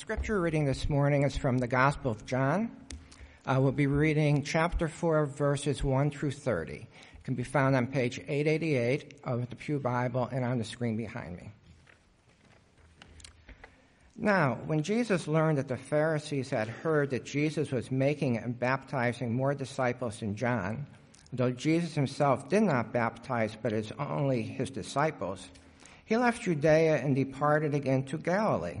scripture reading this morning is from the Gospel of John. Uh, we'll be reading chapter 4, verses 1 through 30. It can be found on page 888 of the Pew Bible and on the screen behind me. Now, when Jesus learned that the Pharisees had heard that Jesus was making and baptizing more disciples than John, though Jesus himself did not baptize but is only his disciples, he left Judea and departed again to Galilee.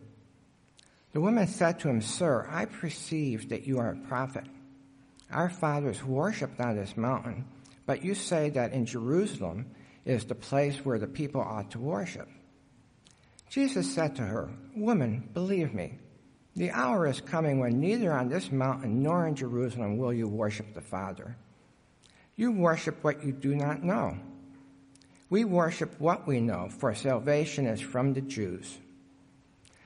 The woman said to him, Sir, I perceive that you are a prophet. Our fathers worshipped on this mountain, but you say that in Jerusalem is the place where the people ought to worship. Jesus said to her, Woman, believe me, the hour is coming when neither on this mountain nor in Jerusalem will you worship the Father. You worship what you do not know. We worship what we know, for salvation is from the Jews.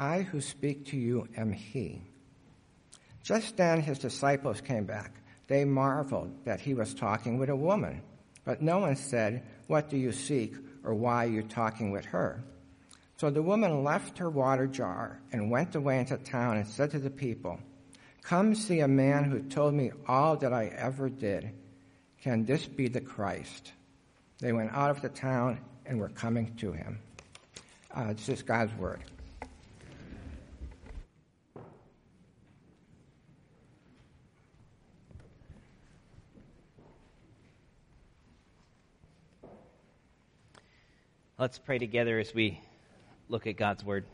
I who speak to you am he. Just then his disciples came back. They marveled that he was talking with a woman, but no one said, What do you seek, or why are you talking with her? So the woman left her water jar and went away into town and said to the people, Come see a man who told me all that I ever did. Can this be the Christ? They went out of the town and were coming to him. Uh, this is God's word. Let's pray together as we look at God's Word.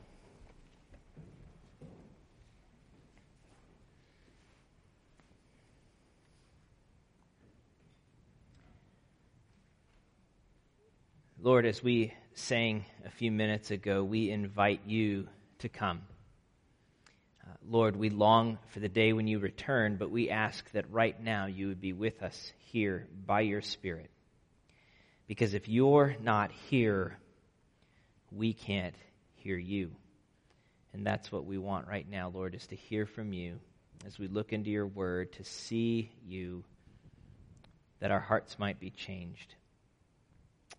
Lord, as we sang a few minutes ago, we invite you to come. Uh, Lord, we long for the day when you return, but we ask that right now you would be with us here by your Spirit. Because if you're not here, we can't hear you. And that's what we want right now, Lord, is to hear from you as we look into your word, to see you, that our hearts might be changed.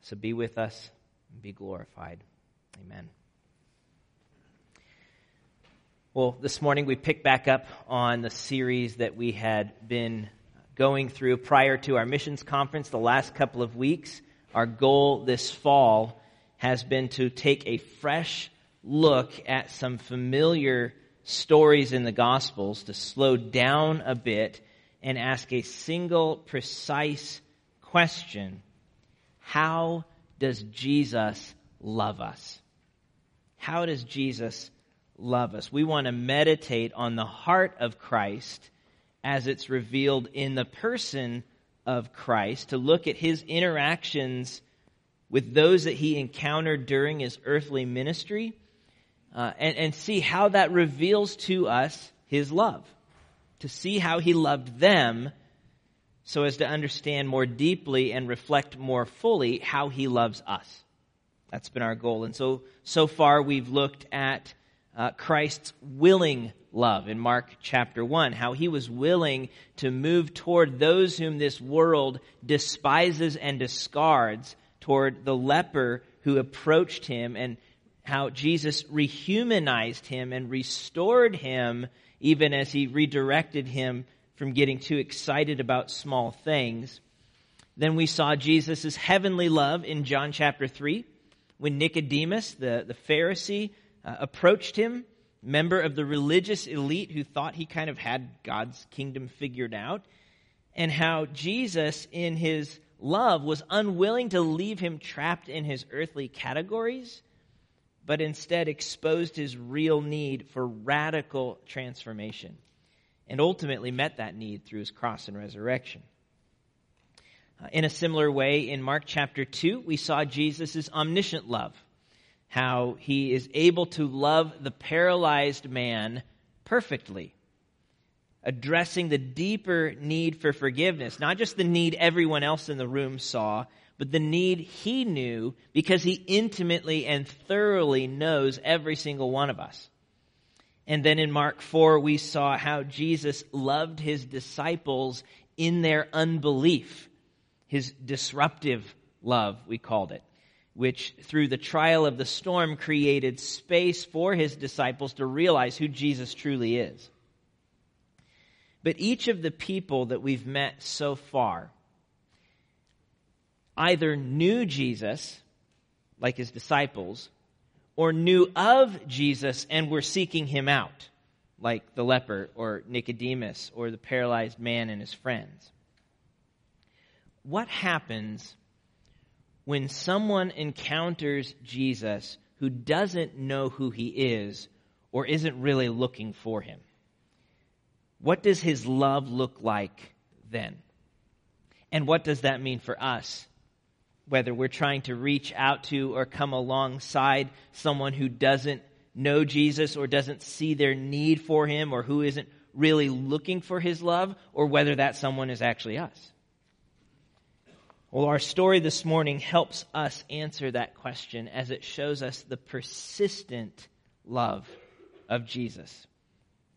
So be with us and be glorified. Amen. Well, this morning we pick back up on the series that we had been going through prior to our missions conference the last couple of weeks. Our goal this fall has been to take a fresh look at some familiar stories in the Gospels, to slow down a bit and ask a single precise question How does Jesus love us? How does Jesus love us. We want to meditate on the heart of Christ as it's revealed in the person of Christ, to look at his interactions with those that he encountered during his earthly ministry, uh, and, and see how that reveals to us his love, to see how he loved them so as to understand more deeply and reflect more fully how he loves us. That's been our goal. And so, so far we've looked at uh, Christ's willing love in Mark chapter 1, how he was willing to move toward those whom this world despises and discards, toward the leper who approached him, and how Jesus rehumanized him and restored him even as he redirected him from getting too excited about small things. Then we saw Jesus' heavenly love in John chapter 3 when Nicodemus, the, the Pharisee, uh, approached him, member of the religious elite who thought he kind of had God's kingdom figured out, and how Jesus, in his love, was unwilling to leave him trapped in his earthly categories, but instead exposed his real need for radical transformation, and ultimately met that need through his cross and resurrection. Uh, in a similar way, in Mark chapter 2, we saw Jesus' omniscient love how he is able to love the paralyzed man perfectly, addressing the deeper need for forgiveness, not just the need everyone else in the room saw, but the need he knew because he intimately and thoroughly knows every single one of us. And then in Mark 4, we saw how Jesus loved his disciples in their unbelief, his disruptive love, we called it which through the trial of the storm created space for his disciples to realize who Jesus truly is. But each of the people that we've met so far either knew Jesus, like his disciples, or knew of Jesus and were seeking him out, like the leper or Nicodemus or the paralyzed man and his friends. What happens when someone encounters Jesus who doesn't know who he is or isn't really looking for him? What does his love look like then? And what does that mean for us? Whether we're trying to reach out to or come alongside someone who doesn't know Jesus or doesn't see their need for him or who isn't really looking for his love, or whether that someone is actually us. Well, our story this morning helps us answer that question as it shows us the persistent love of Jesus.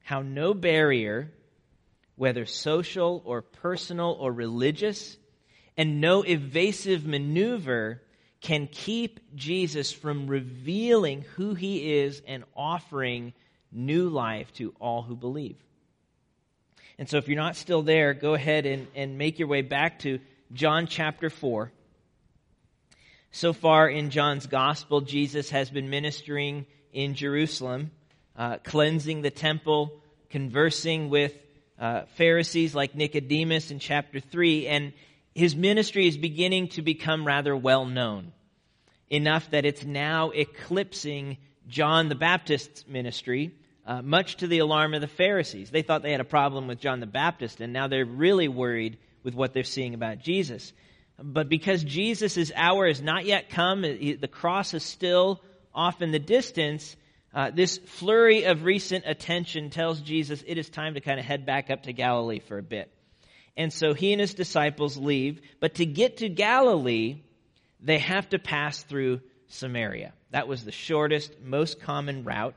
How no barrier, whether social or personal or religious, and no evasive maneuver can keep Jesus from revealing who he is and offering new life to all who believe. And so, if you're not still there, go ahead and, and make your way back to John chapter 4. So far in John's gospel, Jesus has been ministering in Jerusalem, uh, cleansing the temple, conversing with uh, Pharisees like Nicodemus in chapter 3, and his ministry is beginning to become rather well known, enough that it's now eclipsing John the Baptist's ministry, uh, much to the alarm of the Pharisees. They thought they had a problem with John the Baptist, and now they're really worried with what they're seeing about Jesus. But because Jesus' hour has not yet come, the cross is still off in the distance, uh, this flurry of recent attention tells Jesus it is time to kind of head back up to Galilee for a bit. And so he and his disciples leave, but to get to Galilee, they have to pass through Samaria. That was the shortest, most common route.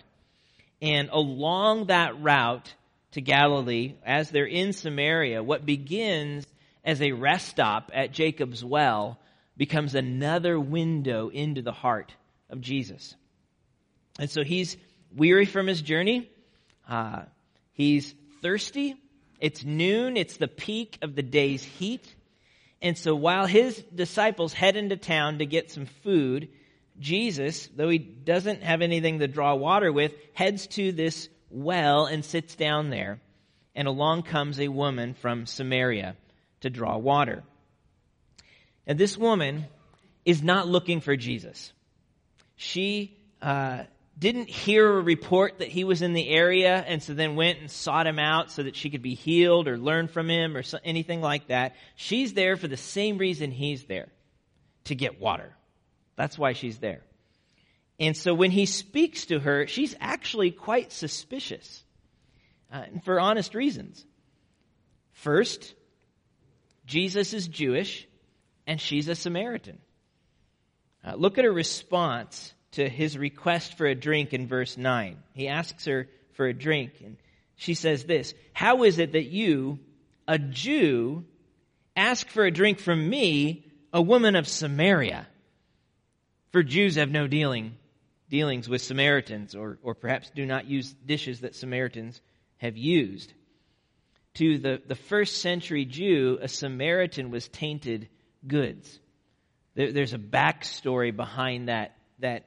And along that route to Galilee, as they're in Samaria, what begins as a rest stop at Jacob's well becomes another window into the heart of Jesus. And so he's weary from his journey, Uh, he's thirsty. It's noon. It's the peak of the day's heat. And so while his disciples head into town to get some food, Jesus, though he doesn't have anything to draw water with, heads to this well and sits down there. And along comes a woman from Samaria to draw water. And this woman is not looking for Jesus. She uh, didn't hear a report that he was in the area and so then went and sought him out so that she could be healed or learn from him or so, anything like that. She's there for the same reason he's there to get water. That's why she's there. And so when he speaks to her, she's actually quite suspicious uh, for honest reasons. First, Jesus is Jewish and she's a Samaritan. Uh, look at her response to his request for a drink in verse 9. He asks her for a drink, and she says this How is it that you, a Jew, ask for a drink from me, a woman of Samaria? For Jews have no dealing, dealings with Samaritans, or, or perhaps do not use dishes that Samaritans have used. To the, the first century Jew, a Samaritan was tainted goods. There, there's a backstory behind that, that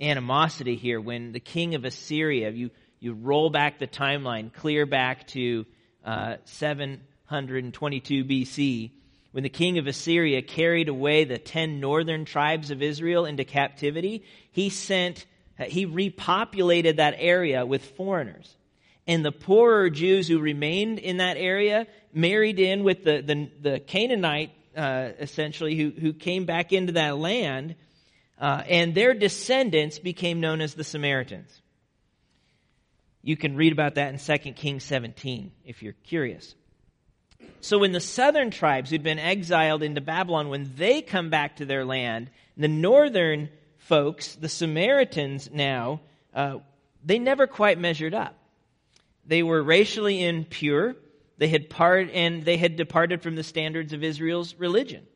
animosity here when the king of Assyria, you, you roll back the timeline clear back to uh, 722 BC, when the king of Assyria carried away the 10 northern tribes of Israel into captivity, he sent, he repopulated that area with foreigners. And the poorer Jews who remained in that area married in with the, the, the Canaanite, uh, essentially, who, who came back into that land uh, and their descendants became known as the Samaritans. You can read about that in 2 Kings 17 if you're curious. So when the southern tribes who'd been exiled into Babylon, when they come back to their land, the northern folks, the Samaritans now, uh, they never quite measured up. They were racially impure. They had part and they had departed from the standards of Israel's religion.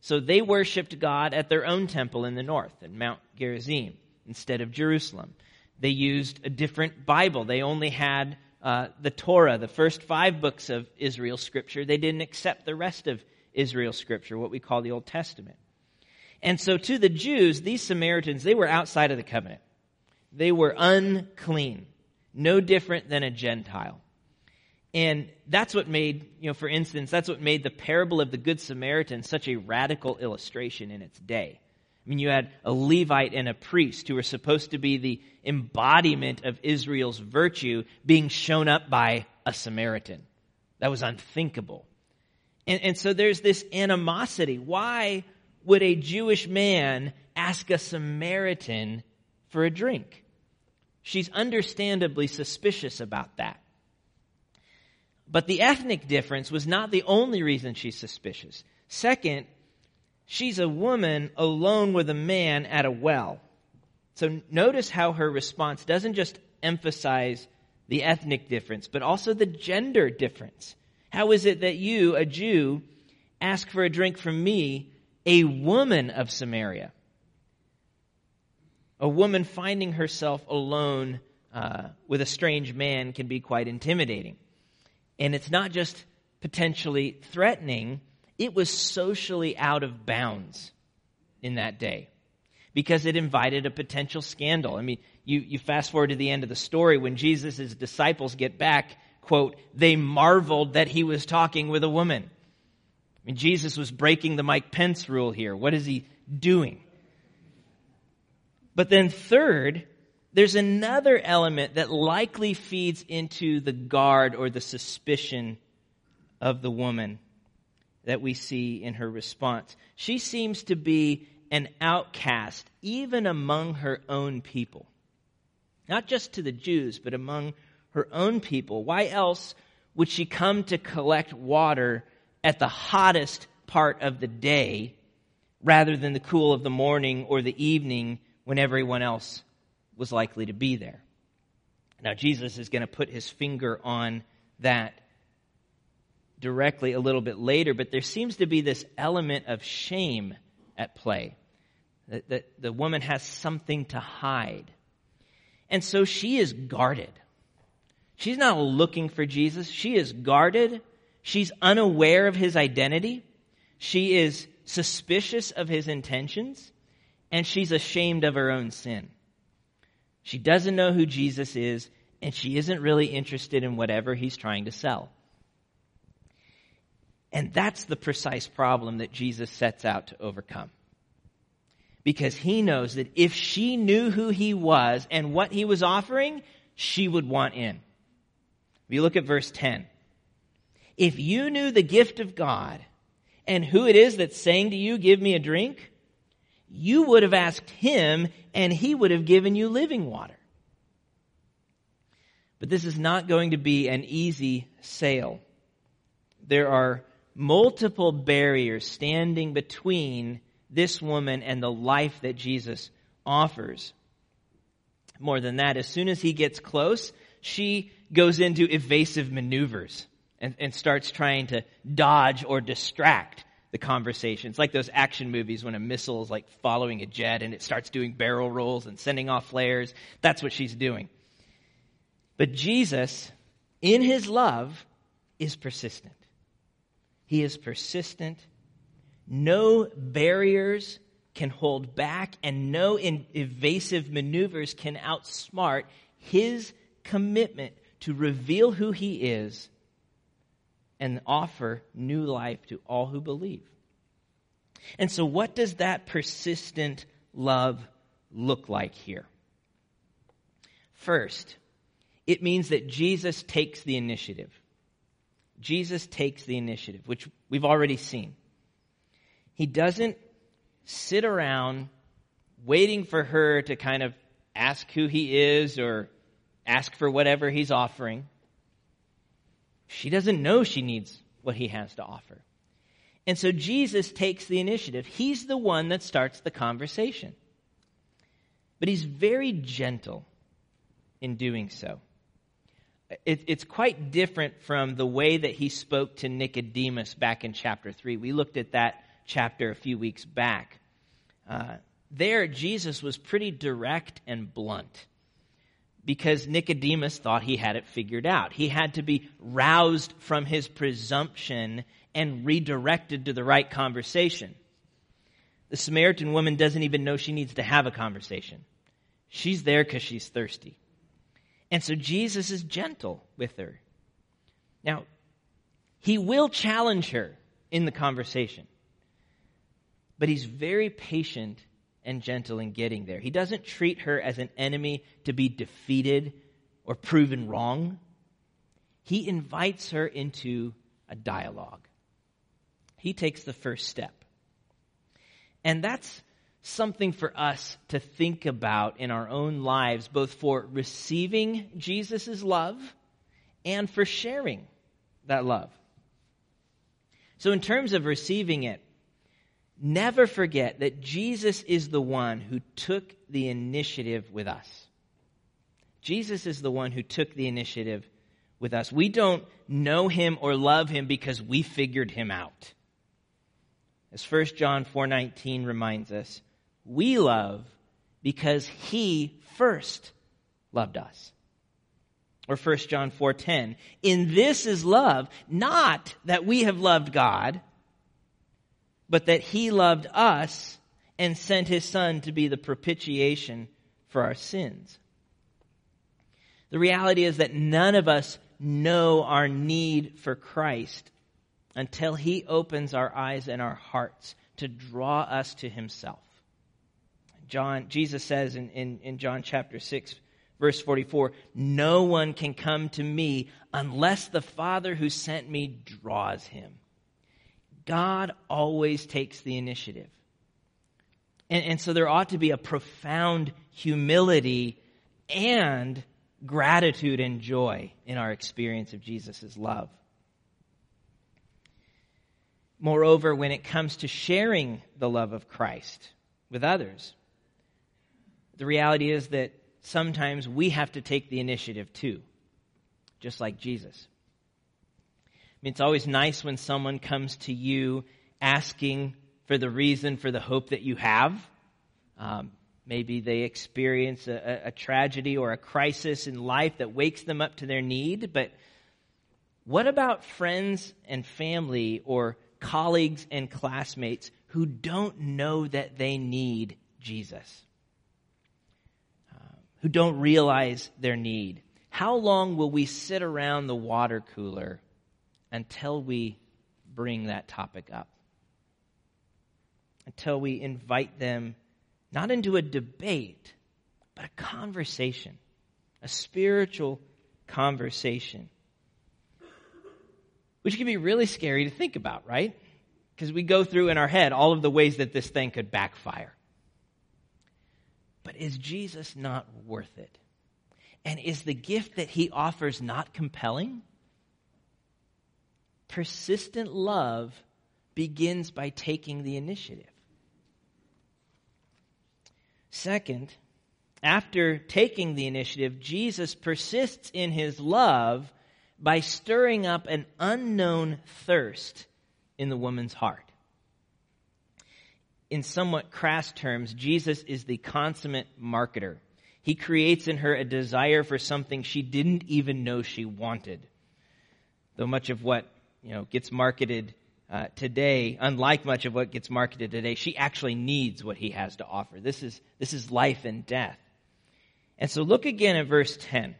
So they worshiped God at their own temple in the north, at Mount Gerizim, instead of Jerusalem. They used a different Bible. They only had uh, the Torah, the first five books of Israel's scripture. They didn't accept the rest of Israel's scripture, what we call the Old Testament. And so to the Jews, these Samaritans, they were outside of the covenant. They were unclean, no different than a Gentile. And that's what made, you know, for instance, that's what made the parable of the Good Samaritan such a radical illustration in its day. I mean, you had a Levite and a priest who were supposed to be the embodiment of Israel's virtue being shown up by a Samaritan. That was unthinkable. And, and so there's this animosity. Why would a Jewish man ask a Samaritan for a drink? She's understandably suspicious about that. But the ethnic difference was not the only reason she's suspicious. Second, she's a woman alone with a man at a well. So notice how her response doesn't just emphasize the ethnic difference, but also the gender difference. How is it that you, a Jew, ask for a drink from me, a woman of Samaria? A woman finding herself alone uh, with a strange man can be quite intimidating. And it's not just potentially threatening, it was socially out of bounds in that day because it invited a potential scandal. I mean, you, you fast forward to the end of the story when Jesus' disciples get back, quote, they marveled that he was talking with a woman. I mean, Jesus was breaking the Mike Pence rule here. What is he doing? But then, third, there's another element that likely feeds into the guard or the suspicion of the woman that we see in her response. She seems to be an outcast even among her own people. Not just to the Jews, but among her own people. Why else would she come to collect water at the hottest part of the day rather than the cool of the morning or the evening when everyone else was likely to be there. Now, Jesus is going to put his finger on that directly a little bit later, but there seems to be this element of shame at play. That, that the woman has something to hide. And so she is guarded. She's not looking for Jesus. She is guarded. She's unaware of his identity. She is suspicious of his intentions. And she's ashamed of her own sin. She doesn't know who Jesus is, and she isn't really interested in whatever he's trying to sell. And that's the precise problem that Jesus sets out to overcome. Because he knows that if she knew who he was and what he was offering, she would want in. If you look at verse 10, if you knew the gift of God and who it is that's saying to you, give me a drink, you would have asked him and he would have given you living water. But this is not going to be an easy sale. There are multiple barriers standing between this woman and the life that Jesus offers. More than that, as soon as he gets close, she goes into evasive maneuvers and, and starts trying to dodge or distract the conversation. It's like those action movies when a missile is like following a jet and it starts doing barrel rolls and sending off flares. That's what she's doing. But Jesus, in his love, is persistent. He is persistent. No barriers can hold back, and no evasive maneuvers can outsmart his commitment to reveal who he is and offer new life to all who believe. And so, what does that persistent love look like here? First, it means that Jesus takes the initiative. Jesus takes the initiative, which we've already seen. He doesn't sit around waiting for her to kind of ask who he is or ask for whatever he's offering. She doesn't know she needs what he has to offer. And so Jesus takes the initiative. He's the one that starts the conversation. But he's very gentle in doing so it, it's quite different from the way that he spoke to Nicodemus back in chapter 3. We looked at that chapter a few weeks back. Uh, there, Jesus was pretty direct and blunt because Nicodemus thought he had it figured out. He had to be roused from his presumption and redirected to the right conversation. The Samaritan woman doesn't even know she needs to have a conversation. She's there because she's thirsty. And so Jesus is gentle with her. Now, he will challenge her in the conversation, but he's very patient and gentle in getting there. He doesn't treat her as an enemy to be defeated or proven wrong. He invites her into a dialogue. He takes the first step. And that's something for us to think about in our own lives, both for receiving Jesus' love and for sharing that love. So, in terms of receiving it, never forget that Jesus is the one who took the initiative with us. Jesus is the one who took the initiative with us. We don't know him or love him because we figured him out. As 1 John 4:19 reminds us, we love because he first loved us. Or 1 John 4:10, in this is love, not that we have loved God, but that he loved us and sent his son to be the propitiation for our sins. The reality is that none of us know our need for Christ until he opens our eyes and our hearts to draw us to himself. John, Jesus says in, in, in John chapter 6, verse 44, No one can come to me unless the Father who sent me draws him. God always takes the initiative. And, and so there ought to be a profound humility and gratitude and joy in our experience of Jesus' love. Moreover, when it comes to sharing the love of Christ with others, the reality is that sometimes we have to take the initiative too, just like Jesus. I mean, it's always nice when someone comes to you asking for the reason for the hope that you have. Um, maybe they experience a, a, tragedy or a crisis in life that wakes them up to their need. But what about friends and family or colleagues and classmates who don't know that they need Jesus? Who don't realize their need? How long will we sit around the water cooler until we bring that topic up? Until we invite them not into a debate, but a conversation, a spiritual conversation. Which can be really scary to think about, right? Because we go through in our head all of the ways that this thing could backfire. But is Jesus not worth it? And is the gift that he offers not compelling? Persistent love begins by taking the initiative. Second, after taking the initiative, Jesus persists in his love by stirring up an unknown thirst in the woman's heart. In somewhat crass terms, Jesus is the consummate marketer. He creates in her a desire for something she didn't even know she wanted. Though much of what, you know, gets marketed uh, today, unlike much of what gets marketed today, she actually needs what he has to offer. This is, this is life and death. And so look again at verse 10.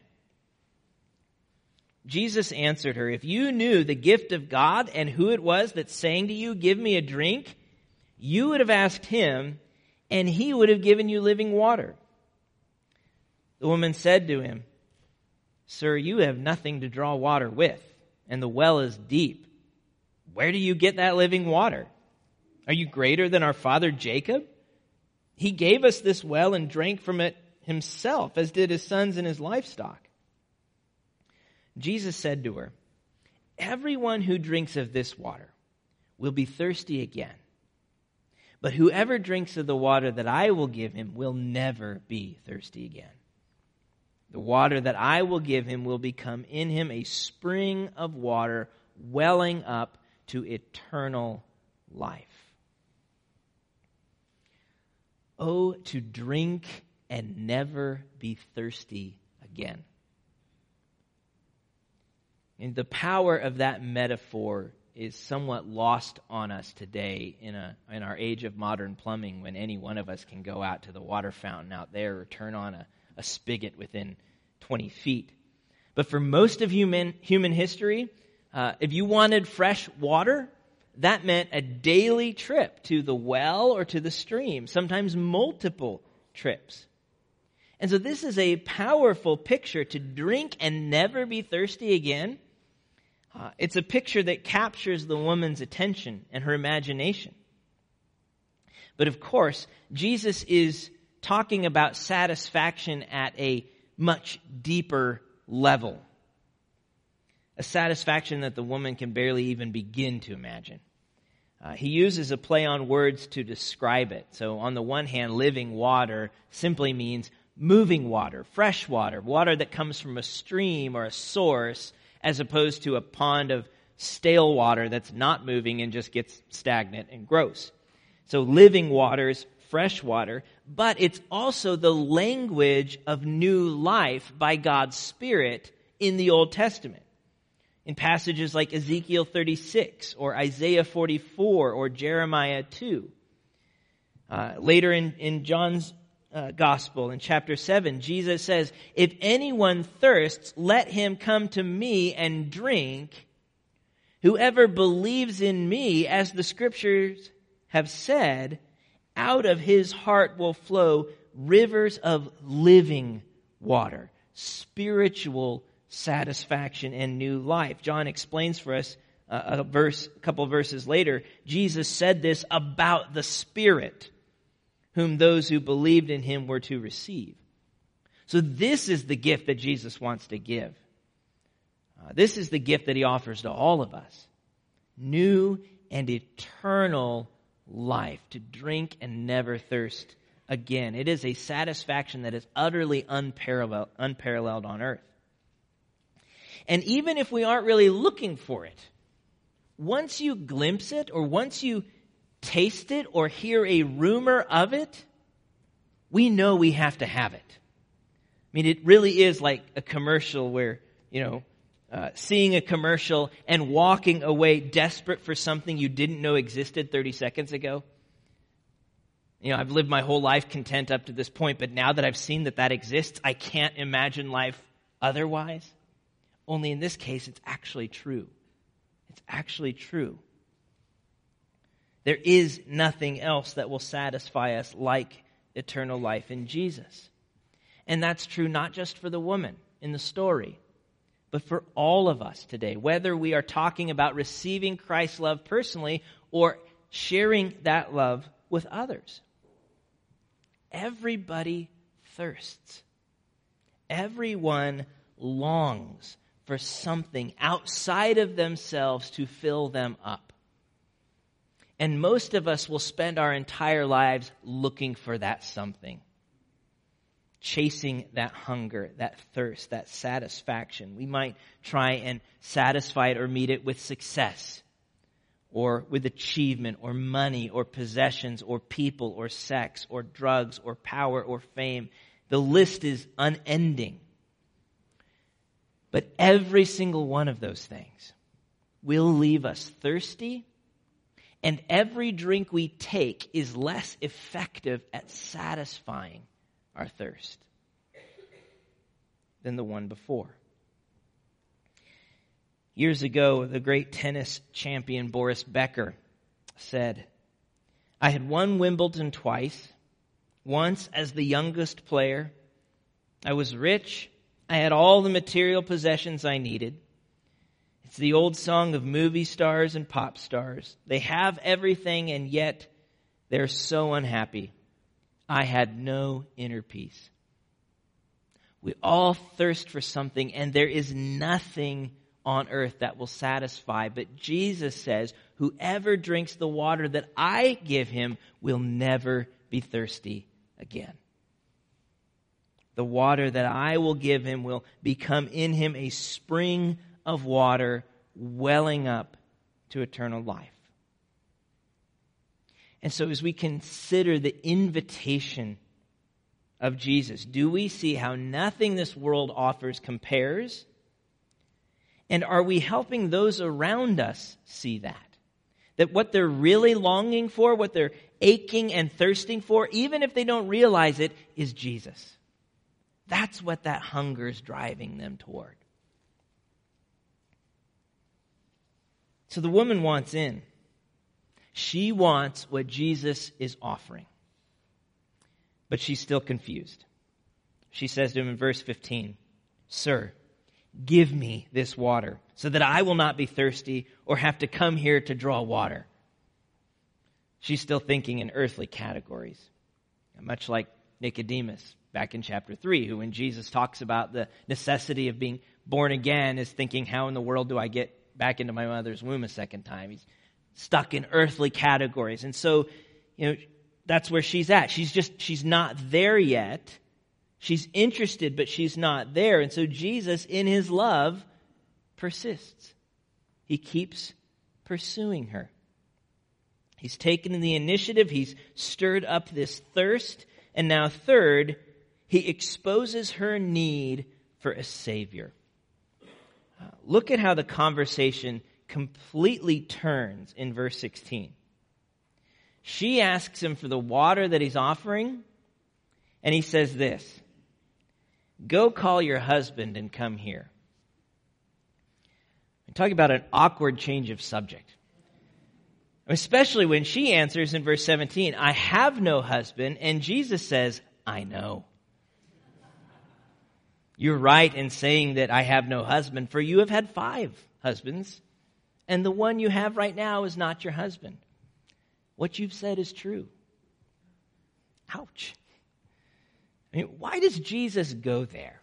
Jesus answered her, If you knew the gift of God and who it was that's saying to you, Give me a drink, you would have asked him, and he would have given you living water. The woman said to him, Sir, you have nothing to draw water with, and the well is deep. Where do you get that living water? Are you greater than our father Jacob? He gave us this well and drank from it himself, as did his sons and his livestock. Jesus said to her, Everyone who drinks of this water will be thirsty again. But whoever drinks of the water that I will give him will never be thirsty again. The water that I will give him will become in him a spring of water welling up to eternal life. Oh, to drink and never be thirsty again. And the power of that metaphor is somewhat lost on us today in, a, in our age of modern plumbing when any one of us can go out to the water fountain out there or turn on a, a spigot within 20 feet. But for most of human, human history, uh, if you wanted fresh water, that meant a daily trip to the well or to the stream, sometimes multiple trips. And so this is a powerful picture to drink and never be thirsty again. Uh, it's a picture that captures the woman's attention and her imagination. But of course, Jesus is talking about satisfaction at a much deeper level a satisfaction that the woman can barely even begin to imagine. Uh, he uses a play on words to describe it. So, on the one hand, living water simply means moving water, fresh water, water that comes from a stream or a source, as opposed to a pond of stale water that's not moving and just gets stagnant and gross. So, living waters, fresh water, but it's also the language of new life by God's Spirit in the Old Testament in passages like Ezekiel 36 or Isaiah 44 or Jeremiah 2. Uh, later in, in John's uh, gospel in chapter 7, Jesus says, If anyone thirsts, let him come to me and drink. Whoever believes in me, as the scriptures have said, out of his heart will flow rivers of living water, spiritual satisfaction and new life. John explains for us uh, a verse, a couple verses later. Jesus said this about the Spirit, whom those who believed in him were to receive. So this is the gift that Jesus wants to give. Uh, this is the gift that he offers to all of us. New and eternal life to drink and never thirst again. It is a satisfaction that is utterly unparalleled, unparalleled on earth. And even if we aren't really looking for it, once you glimpse it or once you taste it or hear a rumor of it, we know we have to have it. I mean, it really is like a commercial where, you know, uh, seeing a commercial and walking away desperate for something you didn't know existed 30 seconds ago. You know, I've lived my whole life content up to this point, but now that I've seen that that exists, I can't imagine life otherwise. Only in this case, it's actually true. It's actually true. There is nothing else that will satisfy us like eternal life in Jesus. And that's true not just for the woman in the story, but for all of us today, whether we are talking about receiving Christ's love personally or sharing that love with others. Everybody thirsts. Everyone longs for something outside of themselves to fill them up. And most of us will spend our entire lives looking for that something, chasing that hunger, that thirst, that satisfaction. We might try and satisfy it or meet it with success, or with achievement, or money, or possessions, or people, or sex, or drugs, or power, or fame. The list is unending. But every single one of those things will leave us thirsty and every drink we take is less effective at satisfying our thirst than the one before. Years ago, the great tennis champion Boris Becker said, I had won Wimbledon twice, once as the youngest player. I was rich. I had all the material possessions I needed. It's the old song of movie stars and pop stars. They have everything and yet they're so unhappy. I had no inner peace. We all thirst for something and there is nothing on earth that will satisfy. But Jesus says, whoever drinks the water that I give him will never be thirsty again. The water that I will give him will become in him a spring of water welling up to eternal life. And so, as we consider the invitation of Jesus, do we see how nothing this world offers compares? And are we helping those around us see that? That what they're really longing for, what they're aching and thirsting for, even if they don't realize it, is Jesus. That's what that hunger is driving them toward. So the woman wants in. She wants what Jesus is offering. But she's still confused. She says to him in verse 15, Sir, give me this water so that I will not be thirsty or have to come here to draw water. She's still thinking in earthly categories, much like Nicodemus back in chapter 3, who, when Jesus talks about the necessity of being born again, is thinking, How in the world do I get back into my mother's womb a second time. He's stuck in earthly categories. And so, you know, that's where she's at. She's just, she's not there yet. She's interested, but she's not there. And so Jesus, in his love, persists. He keeps pursuing her. He's taken the initiative. He's stirred up this thirst. And now, third, he exposes her need for a Savior. Look at how the conversation completely turns in verse 16. She asks him for the water that he's offering, and he says this Go call your husband and come here. Talking about an awkward change of subject. Especially when she answers in verse 17, I have no husband, and Jesus says, I know. You're right in saying that I have no husband, for you have had five husbands, and the one you have right now is not your husband. What you've said is true. Ouch. I mean, why does Jesus go there?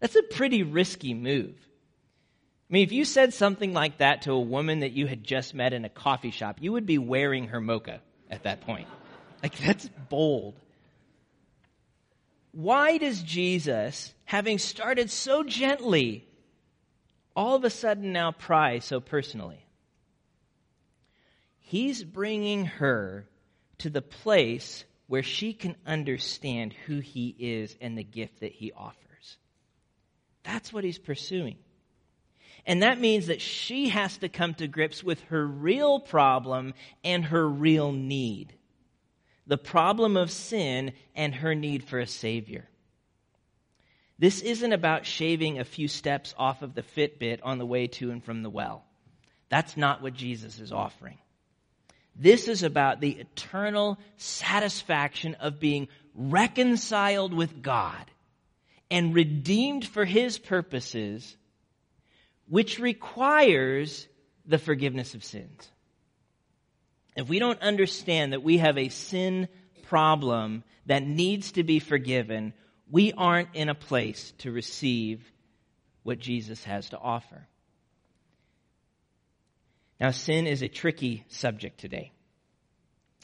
That's a pretty risky move. I mean, if you said something like that to a woman that you had just met in a coffee shop, you would be wearing her mocha at that point. Like, that's bold. Why does Jesus, having started so gently, all of a sudden now pry so personally? He's bringing her to the place where she can understand who he is and the gift that he offers. That's what he's pursuing. And that means that she has to come to grips with her real problem and her real need the problem of sin and her need for a Savior. This isn't about shaving a few steps off of the Fitbit on the way to and from the well. That's not what Jesus is offering. This is about the eternal satisfaction of being reconciled with God and redeemed for His purposes, which requires the forgiveness of sins. If we don't understand that we have a sin problem that needs to be forgiven, we aren't in a place to receive what Jesus has to offer. Now, sin is a tricky subject today.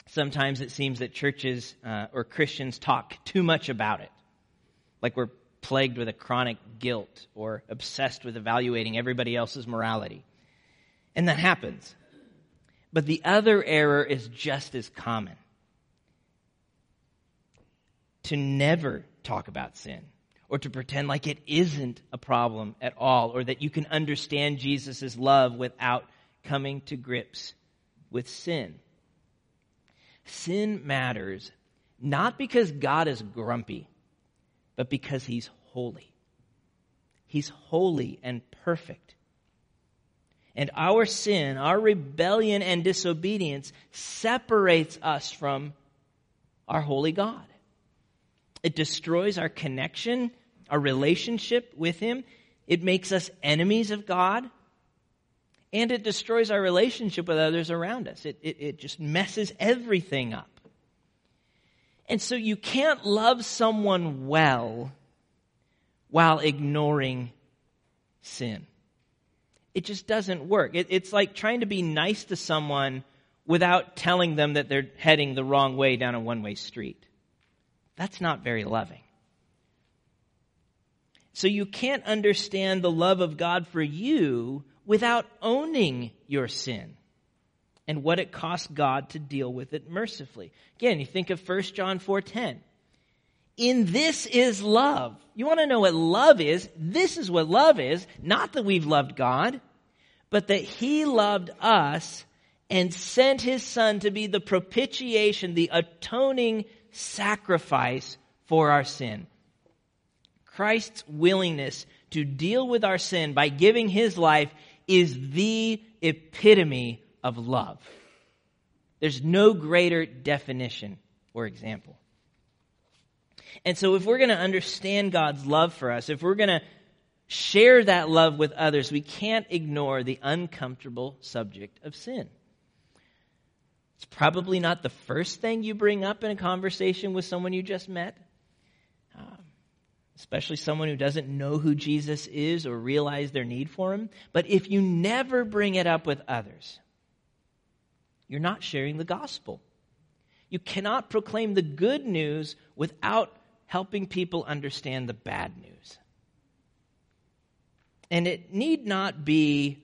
Sometimes it seems that churches uh, or Christians talk too much about it, like we're plagued with a chronic guilt or obsessed with evaluating everybody else's morality. And that happens. But the other error is just as common to never talk about sin or to pretend like it isn't a problem at all or that you can understand Jesus' love without coming to grips with sin. Sin matters not because God is grumpy, but because he's holy. He's holy and perfect. And our sin, our rebellion and disobedience separates us from our holy God. It destroys our connection, our relationship with Him. It makes us enemies of God and it destroys our relationship with others around us. It, it, it, just messes everything up. And so you can't love someone well while ignoring sin. It just doesn't work. It, it's like trying to be nice to someone without telling them that they're heading the wrong way down a one way street. That's not very loving. So you can't understand the love of God for you without owning your sin and what it costs God to deal with it mercifully. Again, you think of 1 John 4:10. In this is love. You want to know what love is? This is what love is, not that we've loved God, but that he loved us and sent his son to be the propitiation, the atoning sacrifice for our sin. Christ's willingness to deal with our sin by giving his life is the epitome of love. There's no greater definition or example. And so, if we're going to understand God's love for us, if we're going to share that love with others, we can't ignore the uncomfortable subject of sin. It's probably not the first thing you bring up in a conversation with someone you just met um, especially someone who doesn't know who Jesus is or realize their need for him. But if you never bring it up with others, you're not sharing the gospel. You cannot proclaim the good news without helping people understand the bad news. And it need not be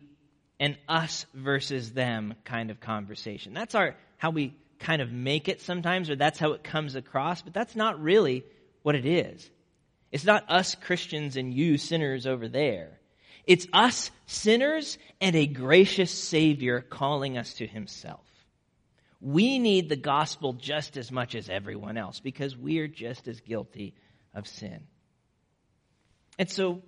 an us versus them kind of conversation. That's our how we kind of make it sometimes or that's how it comes across, but that's not really what it is. It's not us Christians and you sinners over there. It's us sinners and a gracious Savior calling us to Himself. We need the gospel just as much as everyone else because we are just as guilty of sin. And so,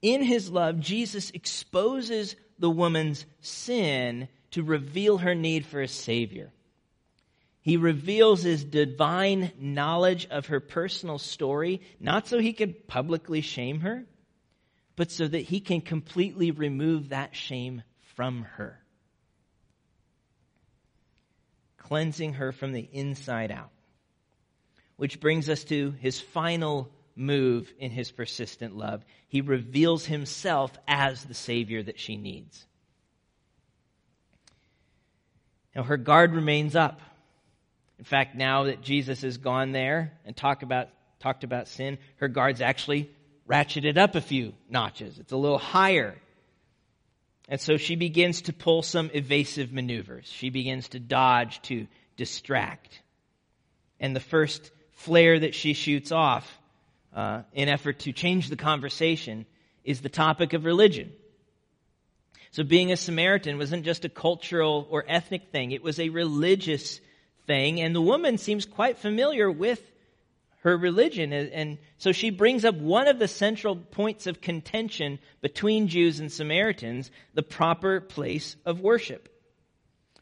in His love, Jesus exposes the woman's sin to reveal her need for a Savior. He reveals his divine knowledge of her personal story, not so he could publicly shame her, but so that he can completely remove that shame from her, cleansing her from the inside out. Which brings us to his final move in his persistent love. He reveals himself as the Savior that she needs. Now, her guard remains up. In fact, now that Jesus has gone there and talked about, talked about sin, her guard's actually ratcheted up a few notches. It's a little higher. And so she begins to pull some evasive maneuvers. She begins to dodge, to distract. And the first flare that she shoots off uh, in effort to change the conversation is the topic of religion. So being a Samaritan wasn't just a cultural or ethnic thing, it was a religious thing. And the woman seems quite familiar with her religion. And so she brings up one of the central points of contention between Jews and Samaritans, the proper place of worship.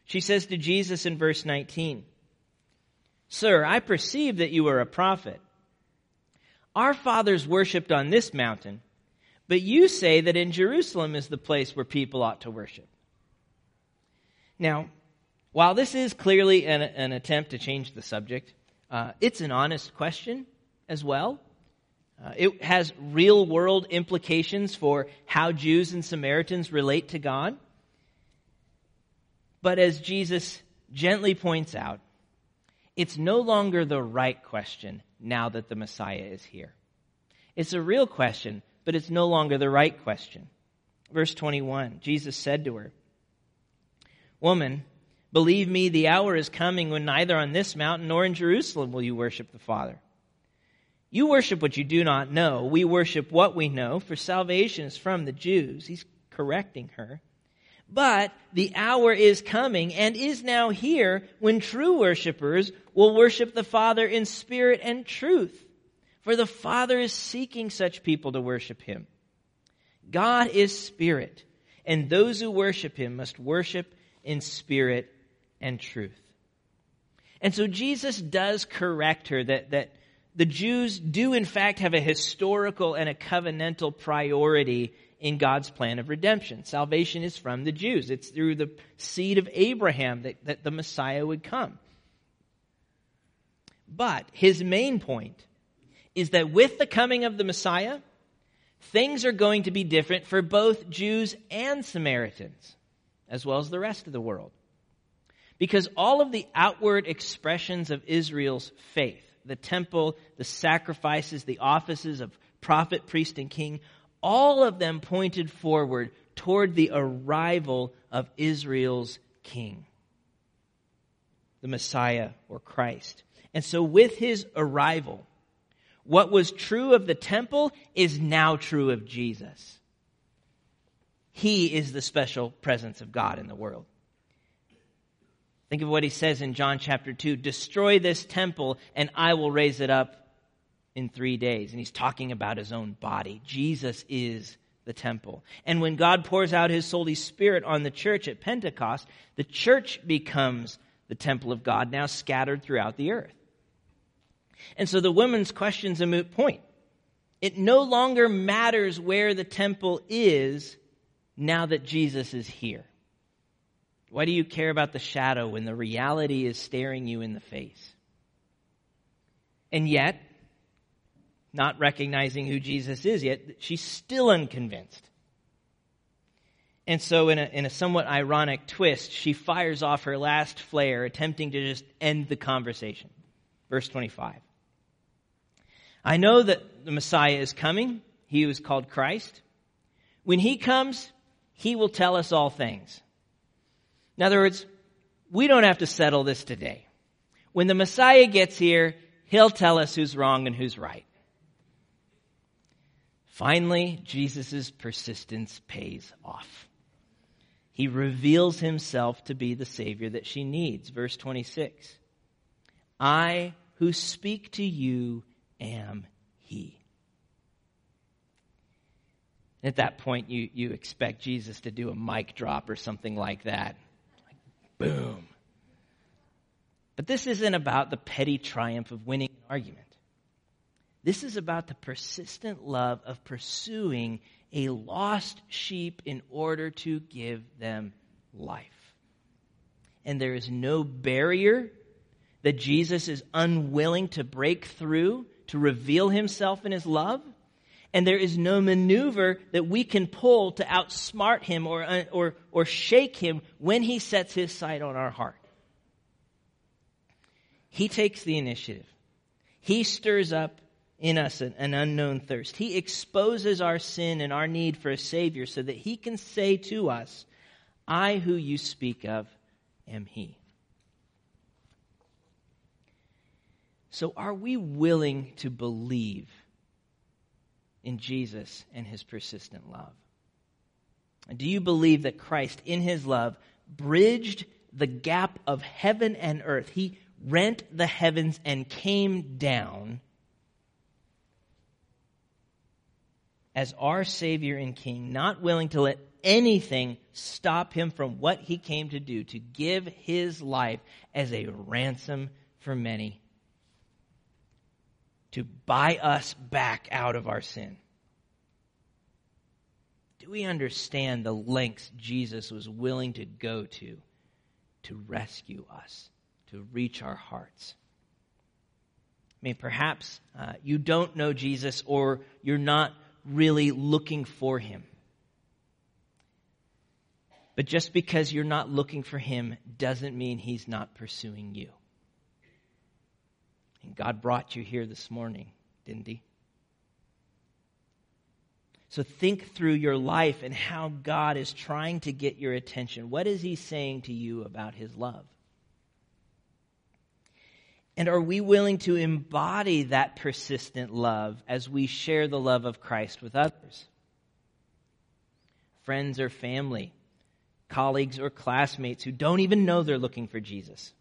She says to Jesus in verse 19, Sir, I perceive that you are a prophet. Our fathers worshipped on this mountain, but you say that in Jerusalem is the place where people ought to worship. Now, while this is clearly an, an attempt to change the subject, uh, it's an honest question as well. Uh, it has real world implications for how Jews and Samaritans relate to God. But as Jesus gently points out, it's no longer the right question now that the Messiah is here. It's a real question, but it's no longer the right question. Verse 21 Jesus said to her, Woman, believe me, the hour is coming when neither on this mountain nor in Jerusalem will you worship the Father. You worship what you do not know. We worship what we know, for salvation is from the Jews. He's correcting her. But the hour is coming and is now here when true worshipers will worship the Father in spirit and truth. For the Father is seeking such people to worship Him. God is spirit, and those who worship Him must worship in spirit and truth. And so Jesus does correct her that, that the Jews do in fact have a historical and a covenantal priority in God's plan of redemption. Salvation is from the Jews. It's through the seed of Abraham that, that the Messiah would come. But his main point is that with the coming of the Messiah, things are going to be different for both Jews and Samaritans, as well as the rest of the world. Because all of the outward expressions of Israel's faith, the temple, the sacrifices, the offices of prophet, priest, and king, all of them pointed forward toward the arrival of Israel's king, the Messiah or Christ. And so, with his arrival, what was true of the temple is now true of Jesus. He is the special presence of God in the world. Think of what he says in John chapter 2 Destroy this temple, and I will raise it up in three days. And he's talking about his own body. Jesus is the temple. And when God pours out his Holy Spirit on the church at Pentecost, the church becomes the temple of God, now scattered throughout the earth. And so the woman's question's a moot point. It no longer matters where the temple is now that Jesus is here. Why do you care about the shadow when the reality is staring you in the face? And yet, not recognizing who Jesus is yet, she's still unconvinced. And so, in a, in a somewhat ironic twist, she fires off her last flare, attempting to just end the conversation. Verse 25. I know that the Messiah is coming, he who is called Christ. When he comes, he will tell us all things. In other words, we don't have to settle this today. When the Messiah gets here, he'll tell us who's wrong and who's right. Finally, Jesus' persistence pays off. He reveals himself to be the Savior that she needs. Verse 26 I who speak to you am He. At that point, you, you expect Jesus to do a mic drop or something like that. Boom. But this isn't about the petty triumph of winning an argument. This is about the persistent love of pursuing a lost sheep in order to give them life. And there is no barrier that Jesus is unwilling to break through to reveal himself in his love. And there is no maneuver that we can pull to outsmart him or, uh, or, or shake him when he sets his sight on our heart. He takes the initiative. He stirs up in us an, an, unknown thirst. He exposes our sin and our need for a Savior so that He can say to us, I who you speak of am He. So, are we willing to believe in Jesus and his persistent love? Do you believe that Christ, in his love, bridged the gap of heaven and earth? He rent the heavens and came down as our Savior and King, not willing to let anything stop him from what he came to do, to give his life as a ransom for many, to buy us back out of our sin. Do we understand the lengths Jesus was willing to go to to rescue us, to reach our hearts? I mean, perhaps uh, you don't know Jesus or you're not really looking for him. But just because you're not looking for him doesn't mean he's not pursuing you. And God brought you here this morning, didn't he? So think through your life and how God is trying to get your attention. What is he saying to you about his love? And are we willing to embody that persistent love as we share the love of Christ with others? Friends or family, colleagues or classmates who don't even know they're looking for Jesus.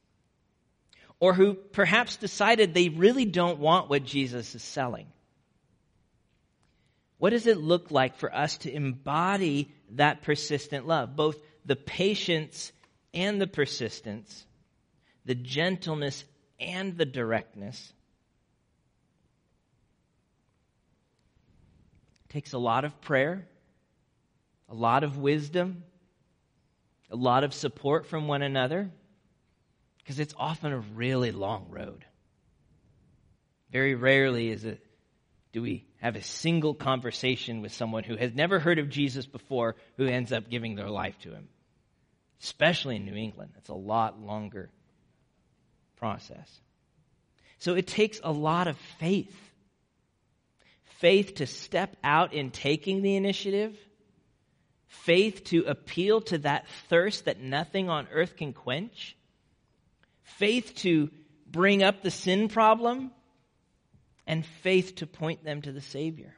Or who perhaps decided they really don't want what Jesus is selling. What does it look like for us to embody that persistent love? Both the patience and the persistence, the gentleness and the directness. It takes a lot of prayer, a lot of wisdom, a lot of support from one another, because it's often a really long road. Very rarely is it do we have a single conversation with someone who has never heard of Jesus before who ends up giving their life to him. Especially in New England. It's a lot longer process. So it takes a lot of faith. Faith to step out in taking the initiative. Faith to appeal to that thirst that nothing on earth can quench. Faith to bring up the sin problem. And faith to point them to the Savior.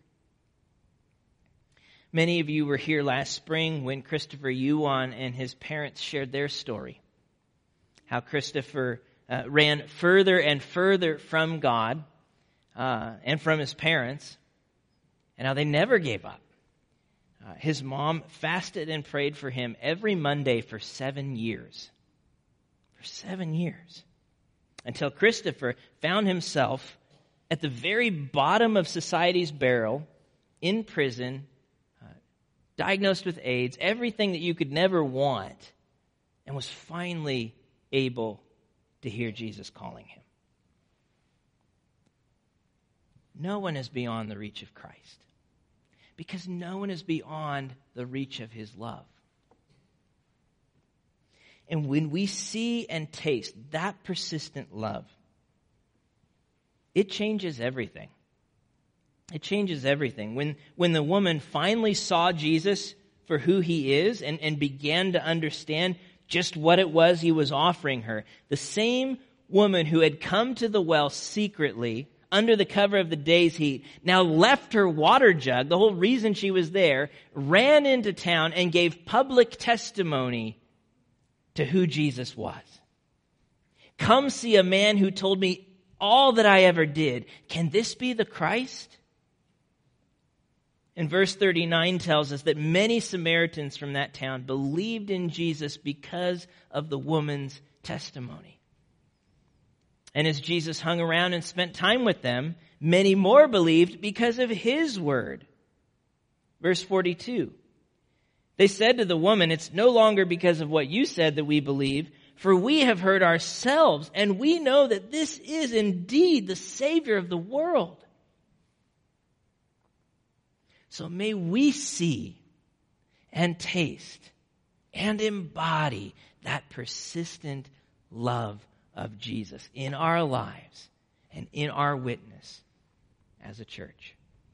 Many of you were here last spring when Christopher Yuan and his parents shared their story. How Christopher uh, ran further and further from God uh, and from his parents, and how they never gave up. Uh, his mom fasted and prayed for him every Monday for seven years. For seven years. Until Christopher found himself at the very bottom of society's barrel, in prison, uh, diagnosed with AIDS, everything that you could never want, and was finally able to hear Jesus calling him. No one is beyond the reach of Christ because no one is beyond the reach of his love. And when we see and taste that persistent love, it changes everything. It changes everything. When, when the woman finally saw Jesus for who he is and, and began to understand just what it was he was offering her. The same woman who had come to the well secretly under the cover of the day's heat now left her water jug, the whole reason she was there, ran into town and gave public testimony to who Jesus was. Come see a man who told me all that I ever did. Can this be the Christ? And verse 39 tells us that many Samaritans from that town believed in Jesus because of the woman's testimony. And as Jesus hung around and spent time with them, many more believed because of his word. Verse 42. They said to the woman, It's no longer because of what you said that we believe, for we have heard ourselves, and we know that this is indeed the Savior of the world. So may we see and taste and embody that persistent love of Jesus in our lives and in our witness as a church.